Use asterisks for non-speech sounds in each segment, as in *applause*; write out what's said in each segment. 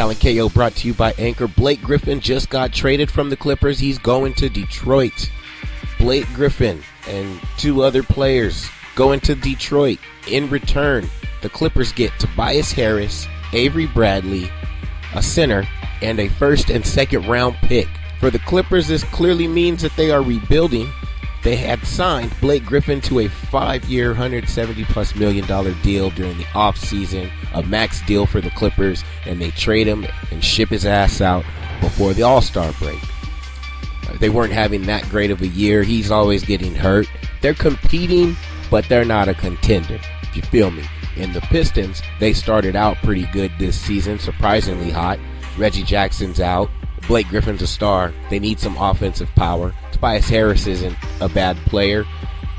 Cal and KO brought to you by Anchor. Blake Griffin just got traded from the Clippers. He's going to Detroit. Blake Griffin and two other players going to Detroit. In return, the Clippers get Tobias Harris, Avery Bradley, a center, and a first and second round pick. For the Clippers, this clearly means that they are rebuilding. They had signed Blake Griffin to a five year, 170 plus million dollar deal during the offseason, a max deal for the Clippers, and they trade him and ship his ass out before the All Star break. Uh, they weren't having that great of a year. He's always getting hurt. They're competing, but they're not a contender, if you feel me. In the Pistons, they started out pretty good this season, surprisingly hot. Reggie Jackson's out. Blake Griffin's a star. They need some offensive power. Tobias Harris isn't a bad player.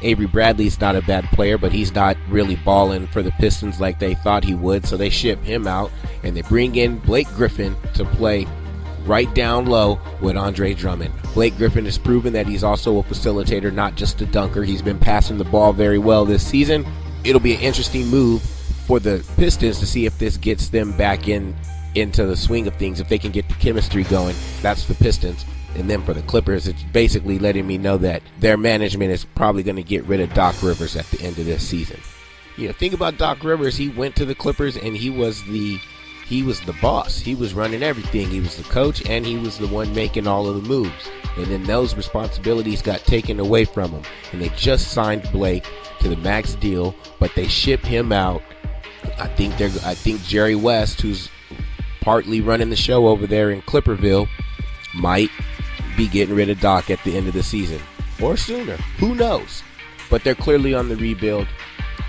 Avery Bradley's not a bad player, but he's not really balling for the Pistons like they thought he would, so they ship him out and they bring in Blake Griffin to play right down low with Andre Drummond. Blake Griffin has proven that he's also a facilitator, not just a dunker. He's been passing the ball very well this season. It'll be an interesting move for the Pistons to see if this gets them back in into the swing of things. If they can get the chemistry going, that's the Pistons. And then for the Clippers, it's basically letting me know that their management is probably going to get rid of Doc Rivers at the end of this season. You know, think about Doc Rivers. He went to the Clippers and he was the he was the boss. He was running everything. He was the coach and he was the one making all of the moves. And then those responsibilities got taken away from him. And they just signed Blake to the max deal, but they ship him out. I think they're I think Jerry West, who's partly running the show over there in Clipperville, might be getting rid of Doc at the end of the season. Or sooner. Who knows? But they're clearly on the rebuild.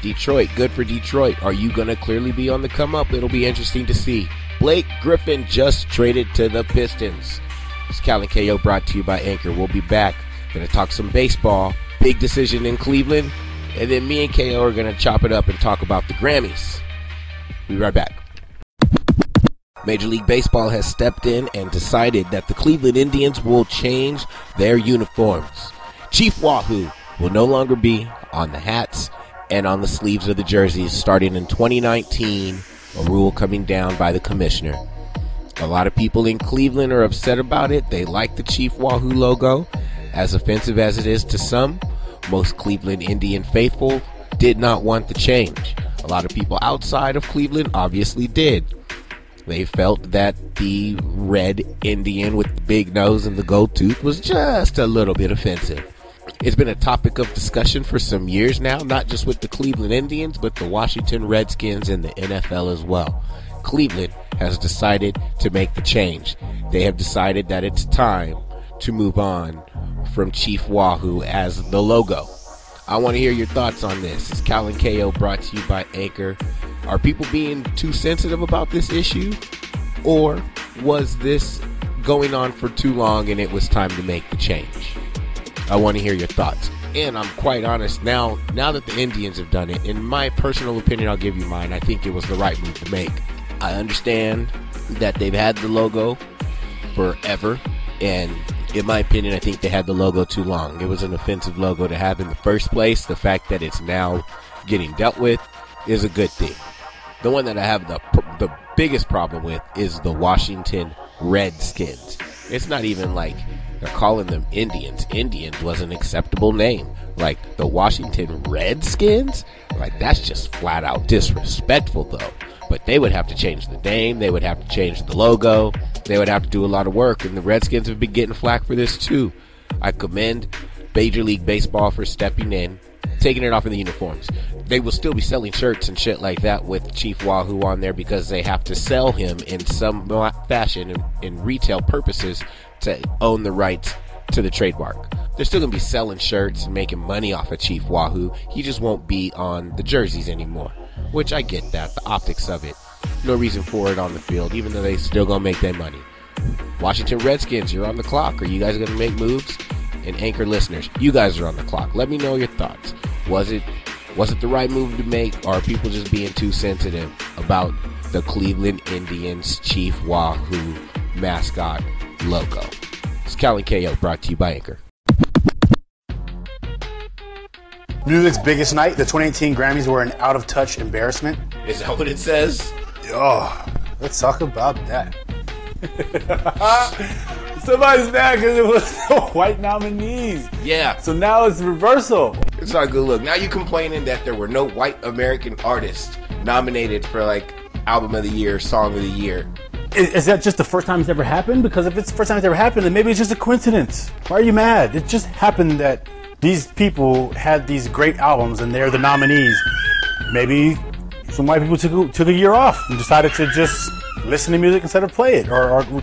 Detroit, good for Detroit. Are you going to clearly be on the come up? It'll be interesting to see. Blake Griffin just traded to the Pistons. It's Cal and KO brought to you by Anchor. We'll be back. Going to talk some baseball. Big decision in Cleveland. And then me and KO are going to chop it up and talk about the Grammys. Be right back. Major League Baseball has stepped in and decided that the Cleveland Indians will change their uniforms. Chief Wahoo will no longer be on the hats and on the sleeves of the jerseys starting in 2019, a rule coming down by the commissioner. A lot of people in Cleveland are upset about it. They like the Chief Wahoo logo, as offensive as it is to some. Most Cleveland Indian faithful did not want the change. A lot of people outside of Cleveland obviously did. They felt that the red Indian with the big nose and the gold tooth was just a little bit offensive. It's been a topic of discussion for some years now, not just with the Cleveland Indians, but the Washington Redskins and the NFL as well. Cleveland has decided to make the change. They have decided that it's time to move on from Chief Wahoo as the logo. I want to hear your thoughts on this. It's Cal and KO brought to you by Anchor. Are people being too sensitive about this issue? Or was this going on for too long and it was time to make the change? I want to hear your thoughts. And I'm quite honest now, now that the Indians have done it, in my personal opinion, I'll give you mine. I think it was the right move to make. I understand that they've had the logo forever, and in my opinion, I think they had the logo too long. It was an offensive logo to have in the first place. The fact that it's now getting dealt with is a good thing. The one that I have the the biggest problem with is the Washington Redskins. It's not even like they're calling them Indians. Indians was an acceptable name. Like the Washington Redskins? Like that's just flat out disrespectful though. But they would have to change the name, they would have to change the logo, they would have to do a lot of work, and the Redskins have been getting flack for this too. I commend Major League Baseball for stepping in, taking it off in the uniforms. They will still be selling shirts and shit like that with Chief Wahoo on there because they have to sell him in some fashion in, in retail purposes to own the rights to the trademark. They're still gonna be selling shirts and making money off of Chief Wahoo. He just won't be on the jerseys anymore. Which I get that, the optics of it. No reason for it on the field, even though they still gonna make their money. Washington Redskins, you're on the clock. Are you guys gonna make moves? And anchor listeners, you guys are on the clock. Let me know your thoughts. Was it was it the right move to make, or are people just being too sensitive about the Cleveland Indians Chief Wahoo mascot logo? It's Cal and KO brought to you by Anchor. Music's biggest night, the 2018 Grammys were an out of touch embarrassment. Is that what it says? Oh, Let's talk about that. *laughs* Somebody's mad because it was no *laughs* white nominees. Yeah. So now it's reversal. It's not a good look. Now you complaining that there were no white American artists nominated for like album of the year, song of the year. Is, is that just the first time it's ever happened? Because if it's the first time it's ever happened, then maybe it's just a coincidence. Why are you mad? It just happened that these people had these great albums and they're the nominees. Maybe some white people took, took a year off and decided to just listen to music instead of play it or, or,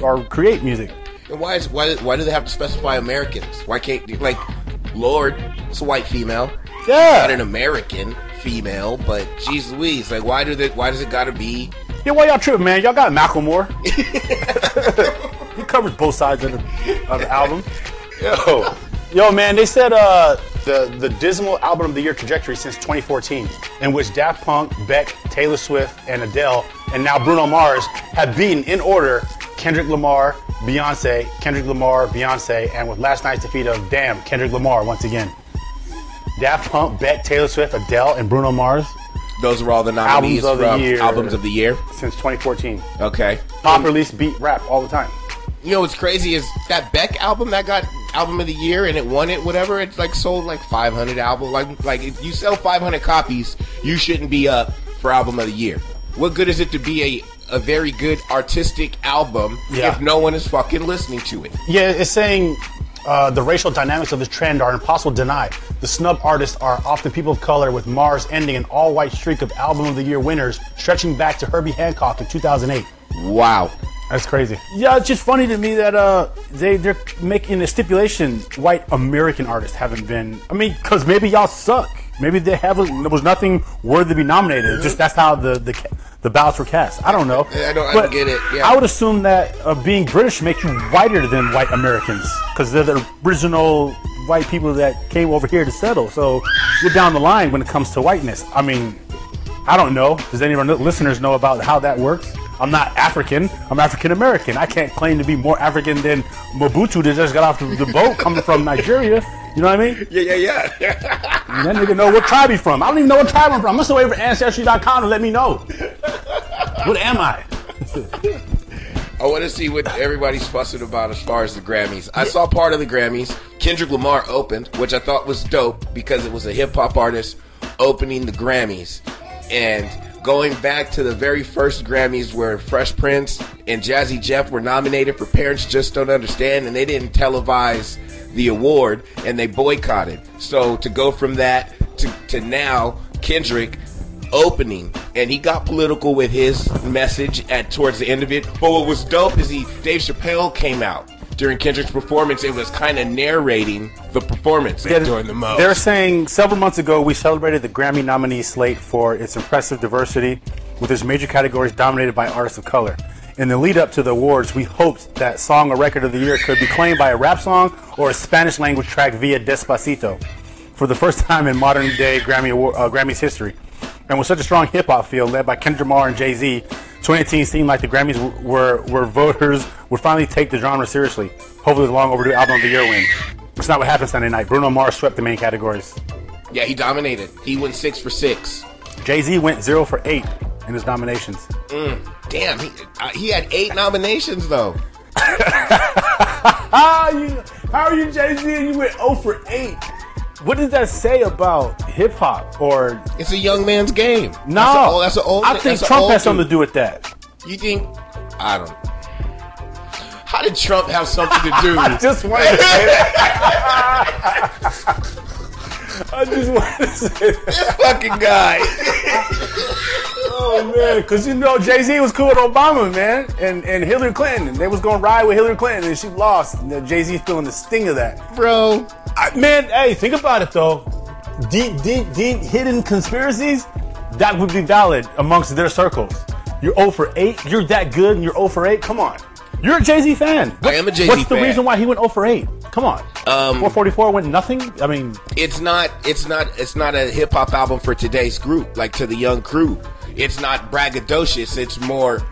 or create music. And why is why why do they have to specify Americans? Why can't like Lorde? It's a white female, Yeah. not an American female, but geez Louise, like why do they? Why does it got to be? Yeah, why y'all tripping, man? Y'all got Macklemore. *laughs* he covers both sides of the, of the album. *laughs* Yo, yo, man, they said uh, the the dismal album of the year trajectory since 2014, in which Daft Punk, Beck, Taylor Swift, and Adele, and now Bruno Mars have beaten in order Kendrick Lamar, Beyonce, Kendrick Lamar, Beyonce, and with last night's defeat of Damn Kendrick Lamar once again. Daft Punk, Beck, Taylor Swift, Adele, and Bruno Mars Those are all the nominees Albums of the year. albums of the year. since 2014. Okay. Pop release beat rap all the time. You know what's crazy is that Beck album that got album of the year and it won it, whatever. It's like sold like 500 albums. Like like if you sell 500 copies, you shouldn't be up for album of the year. What good is it to be a a very good artistic album Yeah. if no one is fucking listening to it? Yeah, it's saying uh, the racial dynamics of this trend are impossible to deny. The snub artists are often people of color, with Mars ending an all-white streak of Album of the Year winners, stretching back to Herbie Hancock in 2008. Wow. That's crazy. Yeah, it's just funny to me that uh, they they're making a stipulation. White American artists haven't been. I mean, because maybe y'all suck. Maybe they haven't. There was nothing worthy to be nominated. Just that's how the the ca- the ballots were cast. I don't know. I don't- I don't get it, yeah. I would assume that uh, being British makes you whiter than white Americans because they're the original white people that came over here to settle. So you're down the line when it comes to whiteness. I mean, I don't know. Does any of our listeners know about how that works? I'm not African. I'm African American. I can't claim to be more African than Mobutu that just got off the, the boat coming from Nigeria. You know what I mean? Yeah, yeah, yeah. *laughs* That nigga know what tribe he from. I don't even know what tribe I'm from. I'm just wait for Ancestry.com to let me know. What am I? *laughs* I want to see what everybody's fussing about as far as the Grammys. I saw part of the Grammys. Kendrick Lamar opened, which I thought was dope because it was a hip hop artist opening the Grammys. And going back to the very first Grammys where Fresh Prince and Jazzy Jeff were nominated for Parents Just Don't Understand, and they didn't televise the award and they boycotted. So to go from that to, to now, Kendrick opening and he got political with his message at towards the end of it but what was dope is he dave chappelle came out during kendrick's performance it was kind of narrating the performance during the most They're saying several months ago we celebrated the Grammy nominee slate for its impressive diversity, with its major categories dominated by artists of color. In the lead up to the awards, we hoped that Song or Record of the Year could be claimed by a rap song or a Spanish language track via Despacito, for the first time in modern day Grammy award, uh, Grammys history. And with such a strong hip hop field led by Kendrick Lamar and Jay Z, 2018 seemed like the Grammys were where voters would finally take the genre seriously. Hopefully, the long overdue album of the year win. It's not what happened Sunday night. Bruno Mars swept the main categories. yeah he dominated he went six for six Jay Z went zero for eight in his nominations. damn he, uh, he had eight nominations though *laughs* How are you? How are you, Jay Z? And you went zero for eight. What does that say about hip hop? Or it's a young man's game no? that's a, that's an old I think Trump has something dude. to do with that. you think i don't how did trump have something to do *laughs* I just want to say that. *laughs* *laughs* I just want to say that. this fucking guy Oh man, because you know Jay Z was cool with Obama, man, and and Hillary Clinton. They was gonna ride with Hillary Clinton, and she lost. And Jay Z feeling the sting of that. bro I, man, hey, think about it though. Deep, deep, deep hidden conspiracies that would be valid amongst their circles. You're 0 for 8. You're that good, and you're 0 for 8. Come on. You're a Jay Z fan. I am a Jay-Z What's the fan. reason why he went 0 for 8? Come on. Um, 444 went nothing. I mean, it's not it's not it's not a hip hop album for today's group, like to the young crew. It's not braggadocious. It's more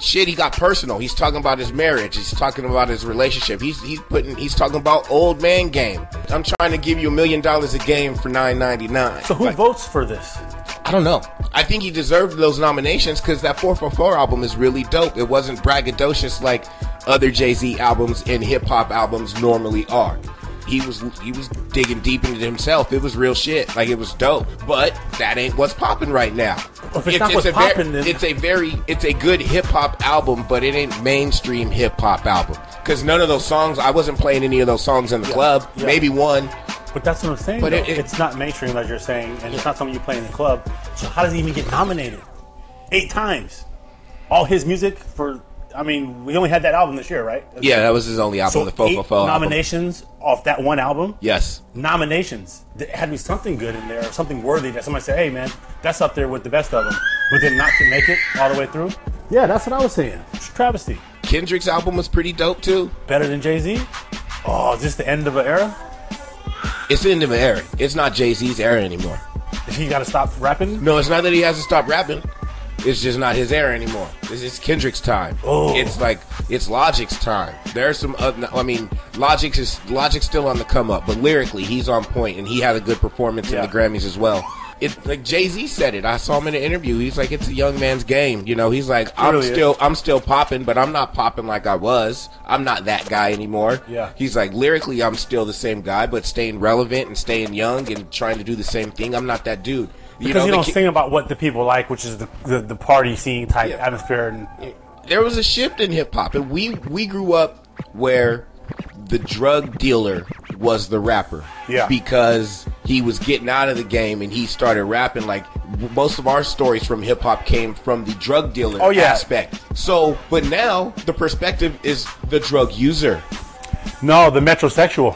shit. He got personal. He's talking about his marriage. He's talking about his relationship. He's he's putting he's talking about old man game. I'm trying to give you a million dollars a game for nine ninety nine. so who votes for this? I don't know. I think he deserved those nominations because that 444 album is really dope. It wasn't braggadocious like other Jay Z albums and hip hop albums normally are. He was he was digging deep into himself. It was real shit. Like it was dope. But that ain't what's popping right now. Well, if it's not what's a poppin', ver- then- it's a very it's a good hip hop album, but it ain't mainstream hip hop album. Because none of those songs, I wasn't playing any of those songs in the club. Yeah. Maybe one. But that's what I'm saying. But it- it- it's not mainstream, as you're saying, and it's not something you play in the club. So how does he even get nominated? Eight times. All his music for. I mean, we only had that album this year, right? Yeah, that was his only album, So the Fofo eight Fo album. nominations off that one album. Yes. Nominations. There had to be something good in there, something worthy that somebody said, "Hey, man, that's up there with the best of them." But then not to make it all the way through. Yeah, that's what I was saying. It's a travesty. Kendrick's album was pretty dope too. Better than Jay Z. Oh, is this the end of an era? It's the end of an era. It's not Jay Z's era anymore. He got to stop rapping. No, it's not that he has to stop rapping. It's just not his era anymore. It's, it's Kendrick's time. Oh. It's like it's Logic's time. There's some. Other, I mean, Logic's is Logic's still on the come up, but lyrically he's on point, and he had a good performance Yeah. in the Grammys as well. It like Jay Z said it. I saw him in an interview. He's like, it's a young man's game. You know, he's like, I'm really is. still, I'm still popping, but I'm not popping like I was. I'm not that guy anymore. Yeah. He's like, lyrically, I'm still the same guy, but staying relevant and staying young and trying to do the same thing. I'm not that dude. You Because you the don't ki- sing about what the people like, which is the the, the party scene type Yeah. atmosphere. And there was a shift in hip hop, and we we grew up where the drug dealer was the rapper. Yeah. Because he was getting out of the game and he started rapping. Like most of our stories from hip hop came from the drug dealer Oh, yeah. aspect. So, but now the perspective is the drug user. no, the metrosexual.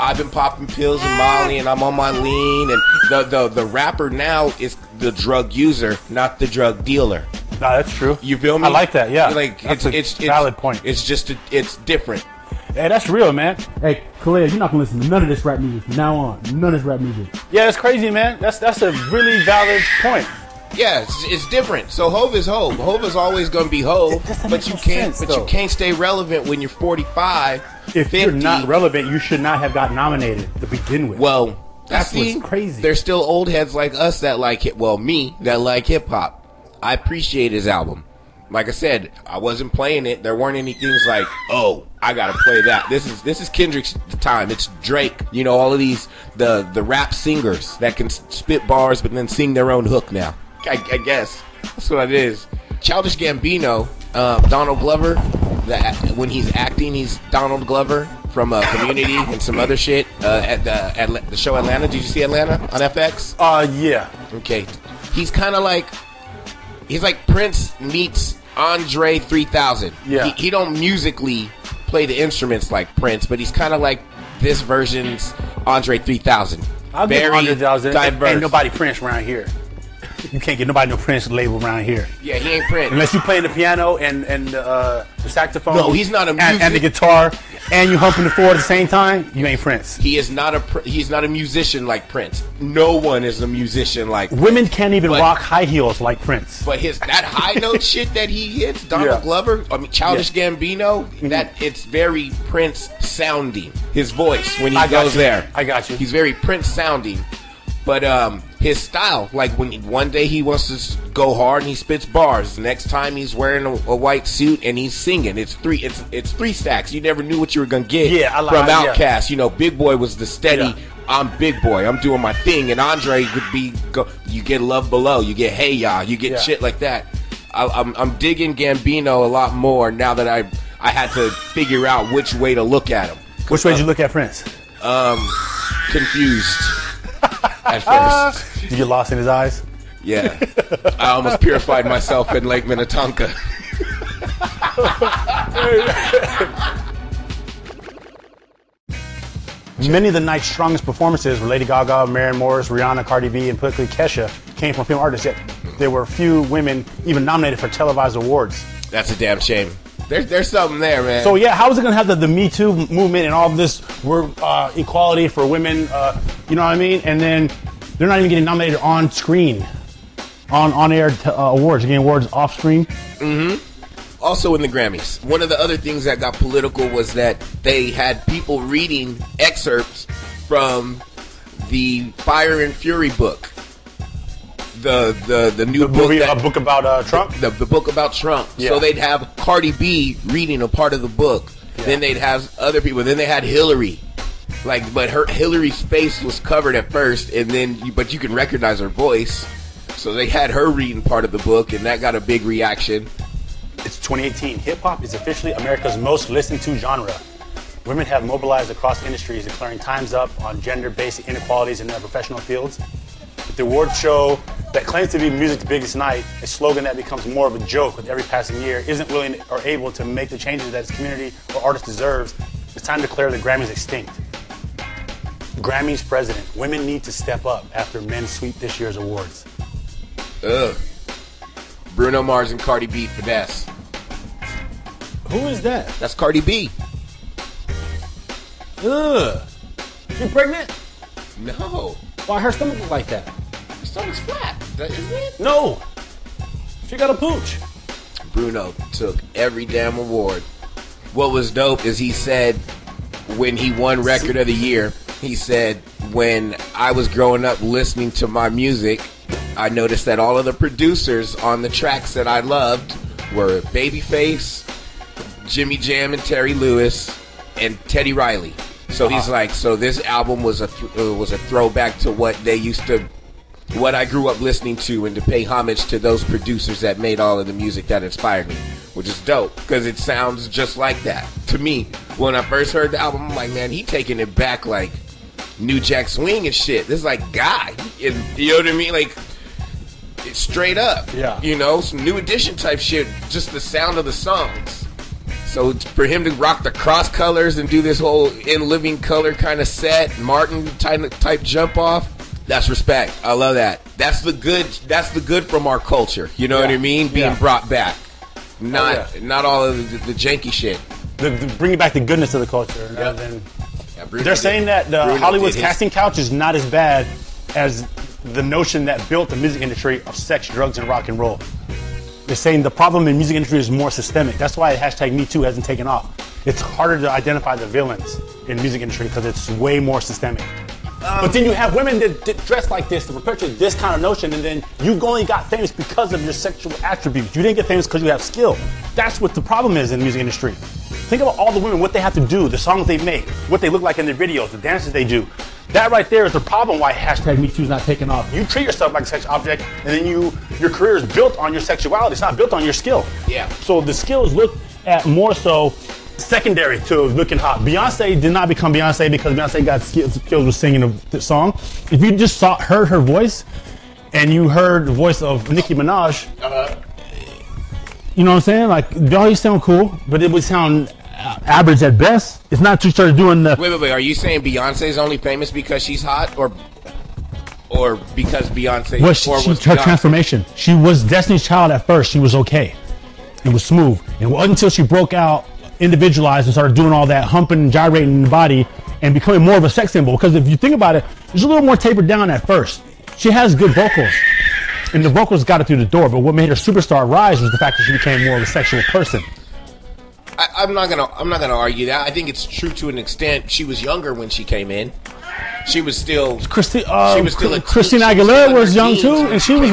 I've been popping pills and Molly, and I'm on my lean. And the the the rapper now is the drug user, not the drug dealer. No, that's true. You feel me? I like that. Yeah, like that's it's a it's valid it's, point. It's just a, it's different. hey, that's real, man. Hey, Khaled, you're not gonna listen to none of this rap music from now on. None of this rap music. Yeah, that's crazy, man. That's that's a really valid point. Yeah, it's, it's different. So Hove is Hove. Hove is always going to be Hove, but you no can't. sense, but though. you can't stay relevant when you're 45. If 50. you're not relevant, you should not have got nominated to begin with. well, That's see, what's crazy. There's still old heads like us that like it. Well, me that like hip hop. I appreciate his album. Like I said, I wasn't playing it. There weren't any things like, oh, I gotta play that. This is this is Kendrick's time. It's Drake. You know, all of these the the rap singers that can spit bars but then sing their own hook now. I, I guess that's what it is. Childish Gambino, uh, Donald Glover. That when he's acting, he's Donald Glover from uh, Community and some other shit uh, at the at the show Atlanta. Did you see Atlanta on FX? uh, yeah, Okay, he's kind of like he's like Prince meets Andre 3000. Yeah. he, he don't musically play the instruments like Prince, but he's kind of like this version's Andre 3000. I'll give Very Andre 3000. diverse. Ain't nobody Prince around here. You can't get nobody no Prince label around here. Yeah, he ain't Prince. Unless you playing the piano and and uh, the saxophone. No, he's not a and, and the guitar, and you humping the floor at the same time. You ain't Prince. he is not a he's not a musician like Prince. No one is a musician like Women can't even But- rock high heels like Prince. But his that high note *laughs* shit that he hits, Donald Yeah. Glover, I mean Childish Gambino, that it's very Prince sounding. His voice when he I got goes you. there. I got you. He's very Prince sounding. But um his style, like when one day he wants to go hard and he spits bars, next time he's wearing a, a white suit and he's singing. It's three it's it's three stacks. You never knew what you were gonna get Yeah, I from I- yeah. Outkast. You know, Big Boi was the steady Yeah. I'm Big Boi. I'm doing my thing, and Andre would be. Go, you get love below. You get hey ya. You get Yeah. shit like that. I, I'm I'm digging Gambino a lot more now that I I had to figure out which way to look at him. Which way did you uh, look at Prince? Um, confused *laughs* at first. Did you get lost in his eyes? Yeah, I almost purified myself in Lake Minnetonka. Many of the night's strongest performances were Lady Gaga, Maren Morris, Rihanna, Cardi B, and particularly Kesha came from female artists. Yet there were few women even nominated for televised awards. That's a damn shame. There's there's something there, man. So yeah, how is it going to have the, the Me Too movement and all of this we're uh, equality for women? Uh, you know what I mean? And then they're not even getting nominated on screen, on on air t- uh, awards. Getting awards off screen. Mm-hmm. Also in the Grammys, one of the other things that got political was that they had people reading excerpts from the Fire and Fury book. The the the new The book movie, that- a book about uh, Trump. the, the book about Trump. Yeah. So they'd have Cardi B reading a part of the book. Then they'd have other people. Then they had Hillary. Like, but her Hillary's face was covered at first, and then you, but you can recognize her voice. So they had her reading part of the book, and that got a big reaction. It's 2018. Hip hop is officially America's most listened to genre. Women have mobilized across industries, declaring times up on gender based inequalities in their professional fields. With the award show that claims to be music's biggest night, a slogan that becomes more of a joke with every passing year, isn't willing or able to make the changes that its community or artist deserves, it's time to declare the Grammys extinct. Grammys president, women need to step up after men sweep this year's awards. Ugh. Bruno Mars and Cardi B finesse. Who is that? That's Cardi B. Ugh. She pregnant? No, Why her stomach look like that? Her stomach's flat. That isn't it? No. She got a pooch. Bruno took every damn award. What was dope is he said when he won Record of the Year, he said, when I was growing up listening to my music, I noticed that all of the producers on the tracks that I loved were Babyface, Jimmy Jam and Terry Lewis, and Teddy Riley. So he's like, so this album was a th- uh, was a throwback to what they used to what I grew up listening to and to pay homage to those producers that made all of the music that inspired me, which is dope because it sounds just like that to me. When I first heard the album, I'm like, man, he taking it back like New Jack Swing and shit. This is like guy, you know what I mean? Like it's straight up, Yeah. You know, some new edition type shit. Just the sound of the songs. So for him to rock the cross colors and do this whole in living color kind of set, Martin type type jump off, that's respect. I love that. That's the good. That's the good from our culture. You know what I mean? Being Yeah. brought back, not Oh, yeah. not all of the, the janky shit. The, the, bringing back the goodness of the culture rather than Yeah, They're saying that the Bruno Hollywood's casting couch is not as bad as the notion that built the music industry of sex, drugs, and rock and roll. They're saying the problem in music industry is more systemic. That's why hashtag Me Too hasn't taken off. It's harder to identify the villains in music industry because it's way more systemic. Um, but then you have women that, that dress like this to perpetuate this kind of notion, and then you only got famous because of your sexual attributes. You didn't get famous because you have skill. That's what the problem is in the music industry. Think about all the women, what they have to do, the songs they make, what they look like in their videos, the dances they do. That right there is the problem why hashtag Me Too's not taking off. you treat yourself like a sex object, and then you your career is built on your sexuality. It's not built on your skill. Yeah. So the skills look at more so secondary to looking hot. Beyonce did not become Beyonce because Beyonce got skills, skills with singing a the song. If you just saw heard her voice, and you heard the voice of Nicki Minaj, you know what I'm saying? Like they always sound cool, but it would sound average at best. It's not to start doing the Wait, wait, wait. Are you saying Beyonce is only famous because she's hot, or or because Beyonce? was she, she- her Beyonce- transformation. She was Destiny's Child at first. She was okay. It was smooth. Wasn't until she broke out, individualized, and started doing all that humping and gyrating in the body and becoming more of a sex symbol. Because if you think about it, she's a little more tapered down at first. She has good vocals. And the vocals got her through the door, but what made her superstar rise was the fact that she became more of a sexual person. I, I'm not gonna. I'm not gonna argue that. I think it's true to an extent. She was younger when she came in. She was still. Christi- uh, She was still a- Christina Aguilera was young too, and she was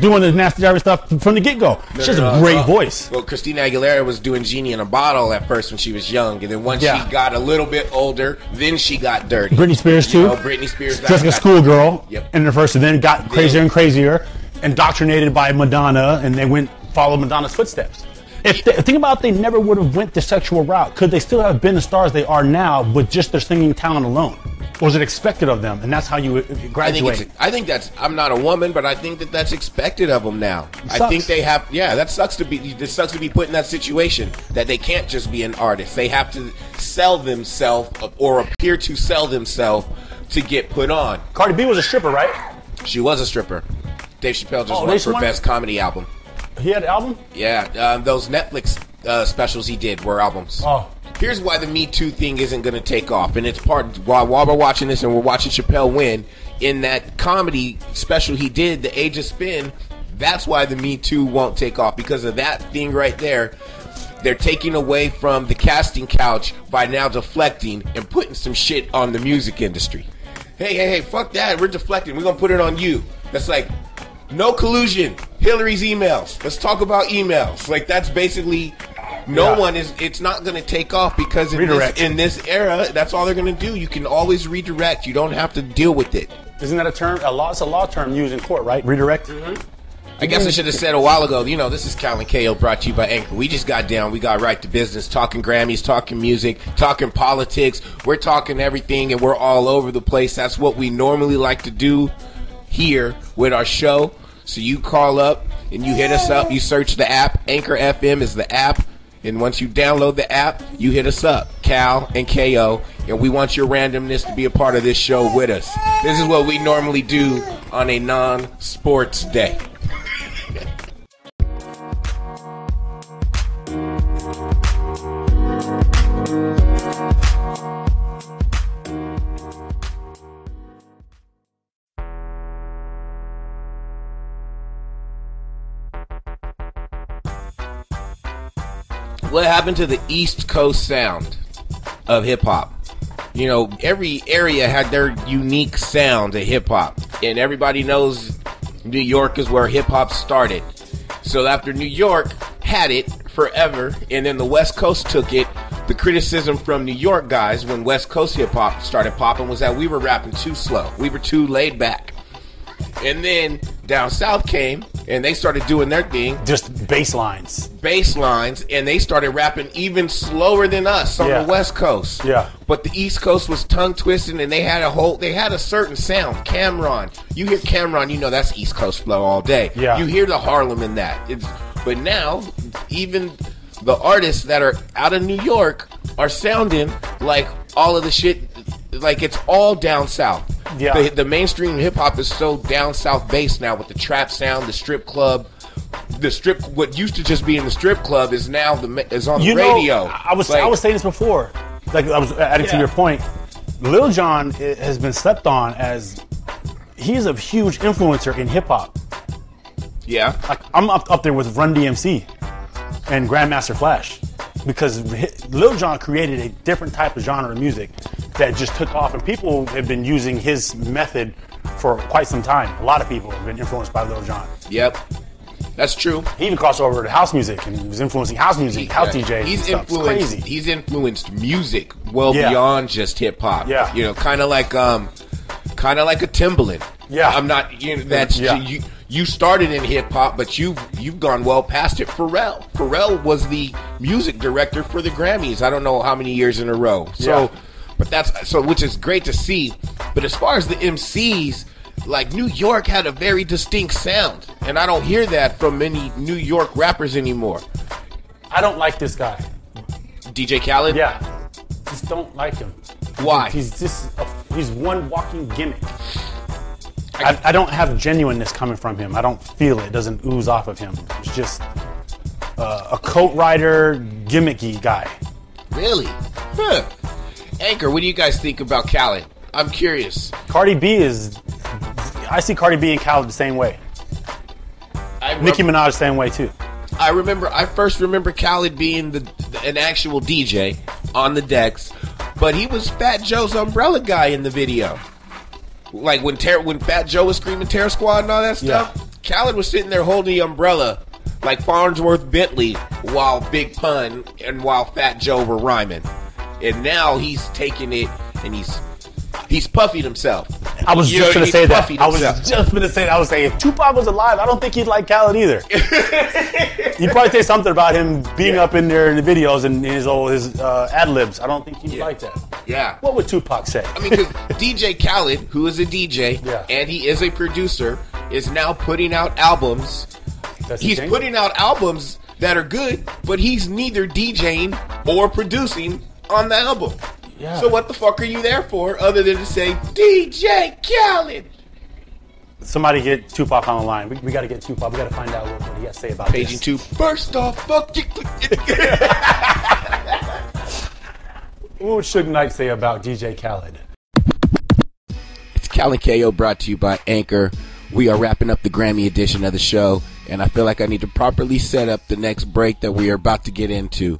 doing the nasty Jerry stuff from the get go. She has a No, great no. voice. Well, Christina Aguilera was doing Genie in a Bottle at first when she was young, and then once Yeah. she got a little bit older, then she got dirty. Britney Spears You too. know, Britney Spears. just like a schoolgirl Yep. in the first, and then got crazier Yeah. and crazier, indoctrinated by Madonna, and they went followed Madonna's footsteps. If they, think about, they never would have went the sexual route. Could they still have been the stars they are now with just their singing talent alone? Or was it expected of them, and that's how you uh, I think graduate? I think that's. I'm not a woman, but I think that that's expected of them now. I think they have. Yeah, that sucks to be. It sucks to be put in that situation that they can't just be an artist. They have to sell themselves or appear to sell themselves to get put on. Cardi B was a stripper, right? She was a stripper. Dave Chappelle just Oh, won for won? best comedy album. He had an album. Yeah, um, those Netflix uh, specials he did were albums. Oh. Here's why the Me Too thing isn't going to take off, and it's part while while we're watching this and we're watching Chappelle win in that comedy special he did, The Age of Spin. That's why the Me Too won't take off because of that thing right there. They're taking away from the casting couch by now deflecting and putting some shit on the music industry. Hey, hey, hey, fuck that. We're deflecting. We're going to put it on you. That's like, no collusion. Hillary's emails. Let's talk about emails. Like that's basically no Yeah. one is. It's not going to take off because in this, in this era, that's all they're going to do. You can always redirect. You don't have to deal with it. Isn't that a term? A law. It's a law term used in court, right? Redirect. Mm-hmm. I guess I should have said a while ago. You know, this is Cal and KO brought to you by Anchor. We just got down. We got right to business, talking Grammys, talking music, talking politics. We're talking everything, and we're all over the place. That's what we normally like to do here with our show. So you call up and you hit us up. You search the app. Anchor FM is the app. And once you download the app, you hit us up, Cal and KO, and we want your randomness to be a part of this show with us. This is what we normally do on a non sports day. Happened to the East Coast sound of hip hop? You know, every area had their unique sound of hip hop, and everybody knows New York is where hip hop started. So after New York had it forever, and then the West Coast took it, the criticism from New York guys when West Coast hip hop started popping was that we were rapping too slow, we were too laid back. And then down south came, and they started doing their thing, Just bass lines. bass lines and they started rapping even slower than us on Yeah. the west coast Yeah. but the east coast was tongue twisting and they had a whole they had a certain sound Cam'ron you hear Cam'ron you know that's east coast flow all day Yeah. you hear the harlem in that it's but now even the artists that are out of new york are sounding like all of the shit like it's all down south Yeah. the, the mainstream hip-hop is so down south based now with the trap sound the strip club the strip what used to just be in the strip club is now the is on You the know, radio. I was Like, I was saying this before. Like I was adding to your point. Lil Jon has been slept on as he's a huge influencer in hip hop. yeah, Like I'm up, up there with Run DMC and Grandmaster Flash because Lil Jon created a different type of genre of music that just took off, and people have been using his method for quite some time. A lot of people have been influenced by Lil Jon. yep, that's true. He even crossed over to house music and was influencing house music, house Yeah. DJs. He's and stuff. It's influenced. crazy. He's influenced music well Yeah. beyond just hip hop. Yeah. you know, kind of like um, kind of like a Timbaland. Yeah. I'm not. You know, that's Yeah. you. You started in hip hop, but you've you've gone well past it. Pharrell. Pharrell was the music director for the Grammys. I don't know how many years in a row. So, Yeah. but that's so, which is great to see. But as far as the MCs, like New York had a very distinct sound, and I don't hear that from many New York rappers anymore. I don't like this guy. DJ Khaled. Yeah, just don't like him. Why? He's just a, he's one walking gimmick. I, I don't have genuineness coming from him. I don't feel it. It doesn't ooze off of him. It's just uh, a coat rider, gimmicky guy. Really? Huh. Anchor, what do you guys think about Khaled? I'm curious. Cardi B is. I see Cardi B and Khaled the same way. I Nicki Minaj the same way too. I remember. I first remember Khaled being the an actual DJ on the decks, but he was Fat Joe's umbrella guy in the video. Like when Ter- when Fat Joe was screaming Terror Squad and all that stuff, Khaled was sitting there holding the umbrella like Fonzworth Bentley while Big Pun and while Fat Joe were rhyming. And now he's taking it and he's he's puffied himself. I was You just gonna say that. puffied I was just gonna say that. I was saying if Tupac was alive, I don't think he'd like Khaled either. *laughs* He'd probably say something about him being Yeah. up in there in the videos and his old his uh, ad libs. I don't think he'd Yeah. like that. Yeah. What would Tupac say? I mean, because *laughs* DJ Khaled, who is a DJ Yeah. and he is a producer, is now putting out albums. That's He's putting out albums that are good, but he's neither DJing or producing on the album. Yeah. So what the fuck are you there for, other than to say DJ Khaled? Somebody get Tupac on the line. We, we got to get Tupac. We got to find out what, what he has to say about Paging this. two. First off, fuck you. *laughs* What would Suge Knight say about DJ Khaled? It's Cal and KO brought to you by Anchor. We are wrapping up the Grammy edition of the show, and I feel like I need to properly set up the next break that we are about to get into.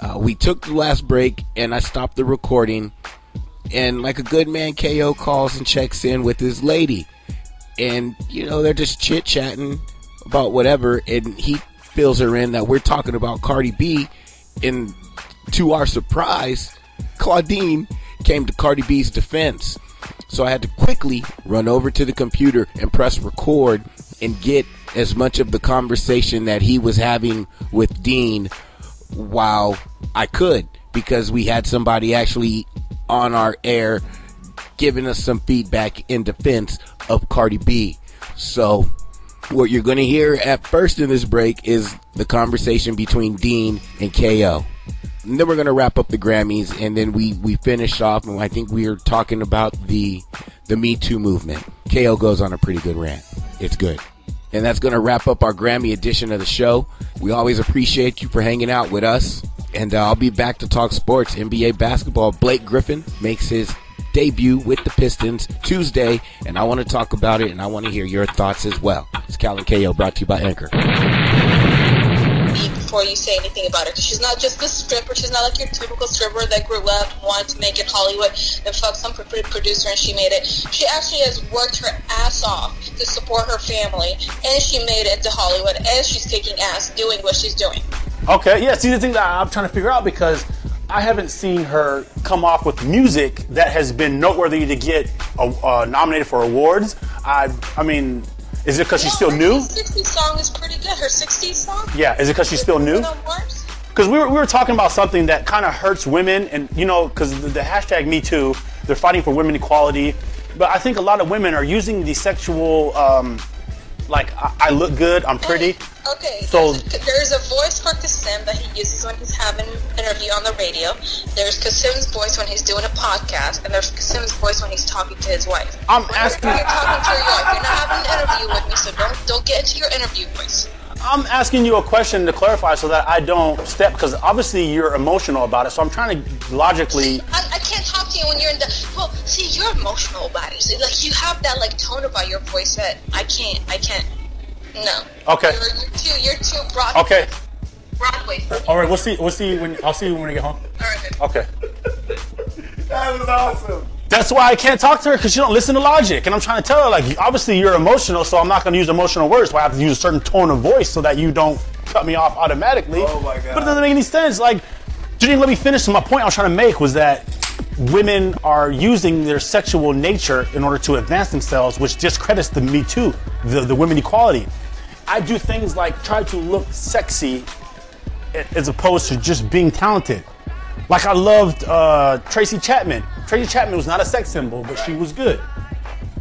Uh, we took the last break, and I stopped the recording, and like a good man, KO calls and checks in with his lady. and you know they're just chit chatting about whatever, and he fills her in that we're talking about Cardi B, and to our surprise, Claudine came to Cardi B's defense. So I had to quickly run over to the computer and press record and get as much of the conversation that he was having with Dean while I could because we had somebody actually on our air giving us some feedback in defense of Cardi B. So what you're going to hear at first in this break is the conversation between Dean and KO. And then we're gonna wrap up the Grammys, and then we we finish off, and I think we are talking about the the Me Too movement. KO goes on a pretty good rant. It's good. And that's going to wrap up our Grammy edition of the show. We always appreciate you for hanging out with us. And uh, I'll be back to talk sports, NBA basketball. Blake Griffin makes his debut with the Pistons Tuesday, and I want to talk about it, and I want to hear your thoughts as well. It's Cal and KO brought to you by Anchor before you say anything about her. She's not just a stripper. She's not like your typical stripper that grew up, wanted to make it Hollywood, and fuck some producer and she made it. She actually has worked her ass off to support her family, and she made it to Hollywood, and she's kicking ass doing what she's doing. Okay, yeah. See, the thing that I'm trying to figure out because I haven't seen her come off with music that has been noteworthy to get uh, nominated for awards. I, I mean, is it because she's still new? Her 60 song is pretty good. Her 60s song? Yeah, is it because she's still new? Because we were, we were talking about something that kind of hurts women, and you know, because the, the hashtag Me Too, they're fighting for women equality. But I think a lot of women are using the sexual um, like I, I look good, I'm pretty. Okay. So there's a, voice for Kasim that he uses when he's having an interview on the radio. There's Kasim's voice when he's doing a podcast, and there's Kasim's voice when he's talking to his wife. I'm asking. You're talking to your wife. You're not having an interview with me, so don't don't get into your interview voice. I'm asking you a question to clarify so that I don't step because obviously you're emotional about it. So I'm trying to logically. I, I can't talk to you when you're in the. Well, see, you're emotional about it. like you have that like tone about your voice that I can't. I can't. No. Okay. You're, you're too. You're too broad. Okay. Broadway. All right. We'll see. We'll see when. I'll see you when we get home. All right. Okay. that was awesome. That's why I can't talk to her because she don't listen to logic. And I'm trying to tell her, like, obviously you're emotional, so I'm not going to use emotional words. So I have to use a certain tone of voice so that you don't cut me off automatically. Oh my god! But it doesn't make any sense. Like, you didn't let me finish. So my point I was trying to make was that women are using their sexual nature in order to advance themselves, which discredits the Me Too, the, the women equality. I do things like try to look sexy as opposed to just being talented. Like I loved uh, Tracy Chapman. Tracy Chapman was not a sex symbol, but she was good.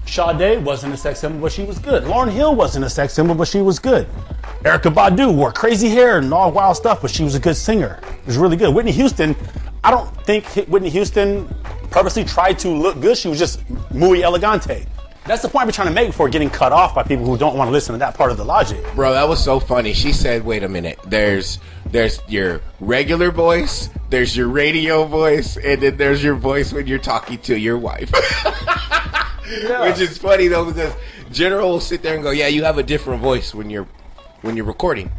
Sade wasn't a sex symbol, but she was good. Lauryn Hill wasn't a sex symbol, but she was good. Erykah Badu wore crazy hair and all wild stuff, but she was a good singer. It was really good. Whitney Houston, I don't think Whitney Houston purposely tried to look good. She was just muy elegante. That's the point we're trying to make before getting cut off by people who don't want to listen to that part of the logic. Bro, that was so funny. She said, "Wait a minute. There's there's your regular voice, there's your radio voice, and then there's your voice when you're talking to your wife." *laughs* yeah. Which is funny though because General will sit there and go, "Yeah, you have a different voice when you're when you're recording."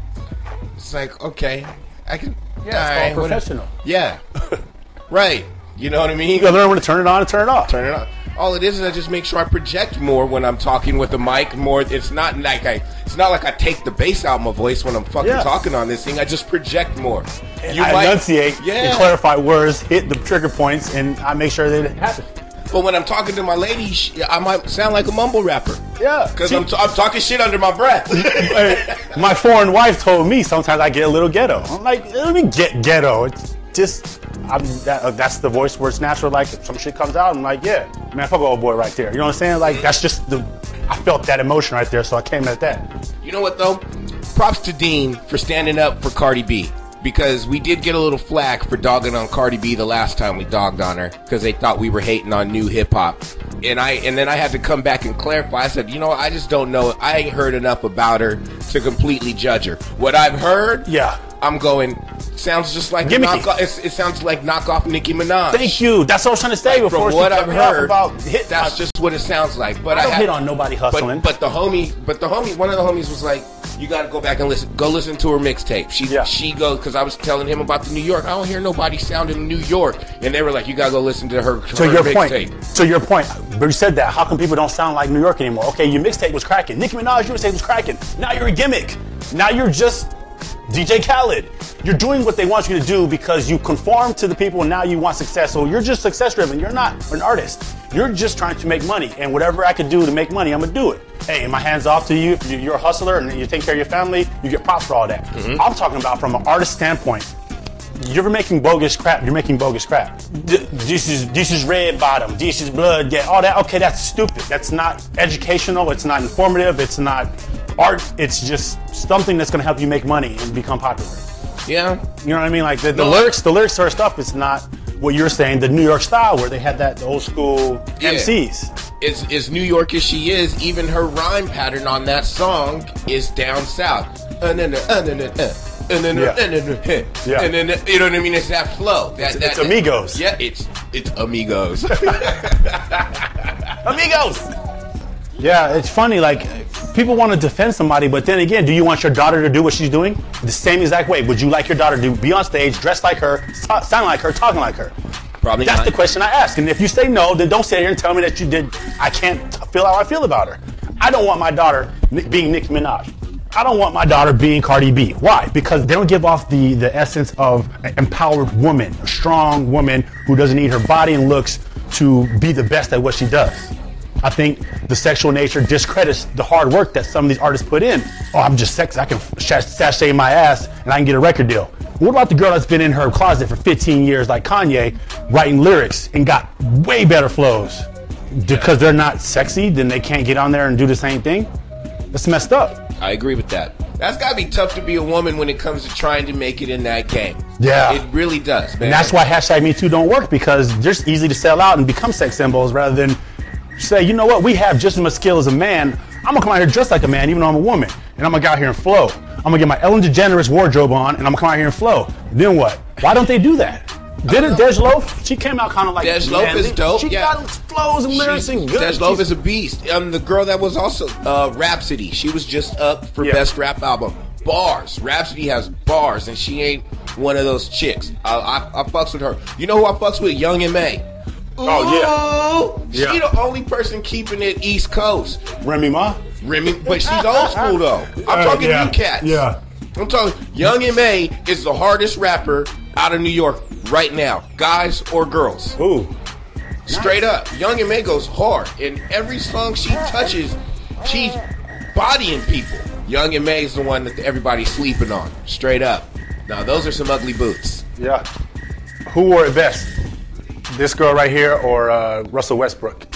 It's like, okay, I can. Yeah, it's all professional. Yeah, *laughs* right. You know what I mean? You gotta learn when to turn it on and turn it off. Turn it on. All it is is I just make sure I project more when I'm talking with the mic. More, it's not like I, it's not like I take the bass out of my voice when I'm fucking Yeah. talking on this thing. I just project more. You I enunciate yeah. and clarify words, hit the trigger points, and I make sure that it happens. But when I'm talking to my lady, she, I might sound like a mumble rapper Yeah, because I'm, t- I'm talking shit under my breath. *laughs* my foreign wife told me sometimes I get a little ghetto. I'm like, let me get ghetto. It's just, I'm, that, uh, that's the voice where it's natural. Like, if some shit comes out, I'm like, yeah, man, fuck old boy right there. You know what I'm saying? Like, that's just the, I felt that emotion right there, so I came at that. You know what though? Props to Dean for standing up for Cardi B because we did get a little flack for dogging on Cardi B the last time we dogged on her because they thought we were hating on new hip hop. And I and then I had to come back and clarify. I said, you know, I just don't know. I ain't heard enough about her to completely judge her. What I've heard, Yeah. I'm going. Sounds just like knock off, it sounds like knockoff Nicki Minaj. Thank you. That's what I was trying to say Like, before from what I've heard, about hit. that's just what it sounds like. But I I, don't had- hit on nobody hustling. But, but the homie, but the homie, one of the homies was like, You got to go back and listen. Go listen to her mixtape. She Yeah. she goes because I was telling him about the New York. I don't hear nobody sounding New York, and they were like, "You got to go listen to her." To her your point. To your point. But you said that. How come people don't sound like New York anymore? Okay, your mixtape was cracking. Nicki Minaj, your mixtape was cracking. Now you're a gimmick. Now you're just DJ Khaled. You're doing what they want you to do because you conform to the people and now you want success. So you're just success driven. You're not an artist. You're just trying to make money. And whatever I can do to make money, I'm going to do it. Hey, my hands off to you. If you're a hustler and you take care of your family, you get props for all that. Mm-hmm. I'm talking about from an artist standpoint you're making bogus crap. You're making bogus crap. Th- This is this is red bottom. This is blood. Yeah, all that. Okay, that's stupid. That's not educational. It's not informative. It's not art. It's just something that's going to help you make money and become popular. Yeah, You know what I mean? Like the, the No, lyrics, the lyrics sort of stuff is not what you're saying. The New York style, where they had that old school Yeah. MCs. as as New York as she is, even her rhyme pattern on that song is down south. Uh, no, no, uh, no, no, uh. No, no, Yeah. no, no, uh. Yeah. And *laughs* then, you know what I mean? It's that flow. That, It's- that, it's Amigos. Yeah, it's it's amigos. *laughs* *laughs* Amigos. Yeah, it's funny. Like people want to defend somebody, but then again, do you want your daughter to do what she's doing the same exact way? Would you like your daughter to be on stage, dressed like her, so- sound like her, talking like her? Probably That's not. the question I ask. And if you say no, then don't sit here and tell me that you did. I can't feel how I feel about her. I don't want my daughter being Nicki Minaj. I don't want my daughter being Cardi B. Why? Because they don't give off the, the essence of an empowered woman, a strong woman who doesn't need her body and looks to be the best at what she does. I think the sexual nature discredits the hard work that some of these artists put in. Oh, I'm just sexy. I can sh- sashay my ass and I can get a record deal. What about the girl that's been in her closet for 15 years, like Kanye, writing lyrics and got way better flows? Because they're not sexy, then they can't get on there and do the same thing? That's messed up. I agree with that. That's got to be tough to be a woman when it comes to trying to make it in that game. Yeah. It really does, man. And that's why hashtag Me Too don't work because they're just easy to sell out and become sex symbols rather than say, you know what, we have just as much skill as a man. I'm gonna come out here dressed like a man, even though I'm a woman, and I'm gonna go out here and flow. I'm gonna get my Ellen DeGeneres wardrobe on, and I'm gonna come out here and flow. Then what? Why don't they do that? Didn't Dej Loaf? She came out kind of like Dej Loaf is manly. dope, She yeah. got flows and lyrics and good. Dej Loaf is a beast. Um, the girl that was also uh, Rapsody, she was just up for Yeah. best rap album. Bars. Rapsody has bars, and she ain't one of those chicks. I, I, I fucks with her. You know who I fucks with? Young M.A. Oh, yeah. She the only person keeping it East Coast. Remy Ma. Remy, but she's old school though. I'm Uh, talking yeah, new cats. yeah. I'm talking Young M.A is the hardest rapper out of New York right now, guys or girls. Ooh. Straight up, Young M.A goes hard. In every song she touches, she's bodying people. Young M.A is the one that everybody's sleeping on. Straight up. Now those are some ugly boots. Yeah. Who wore it best? This girl right here or uh, Russell Westbrook? *laughs*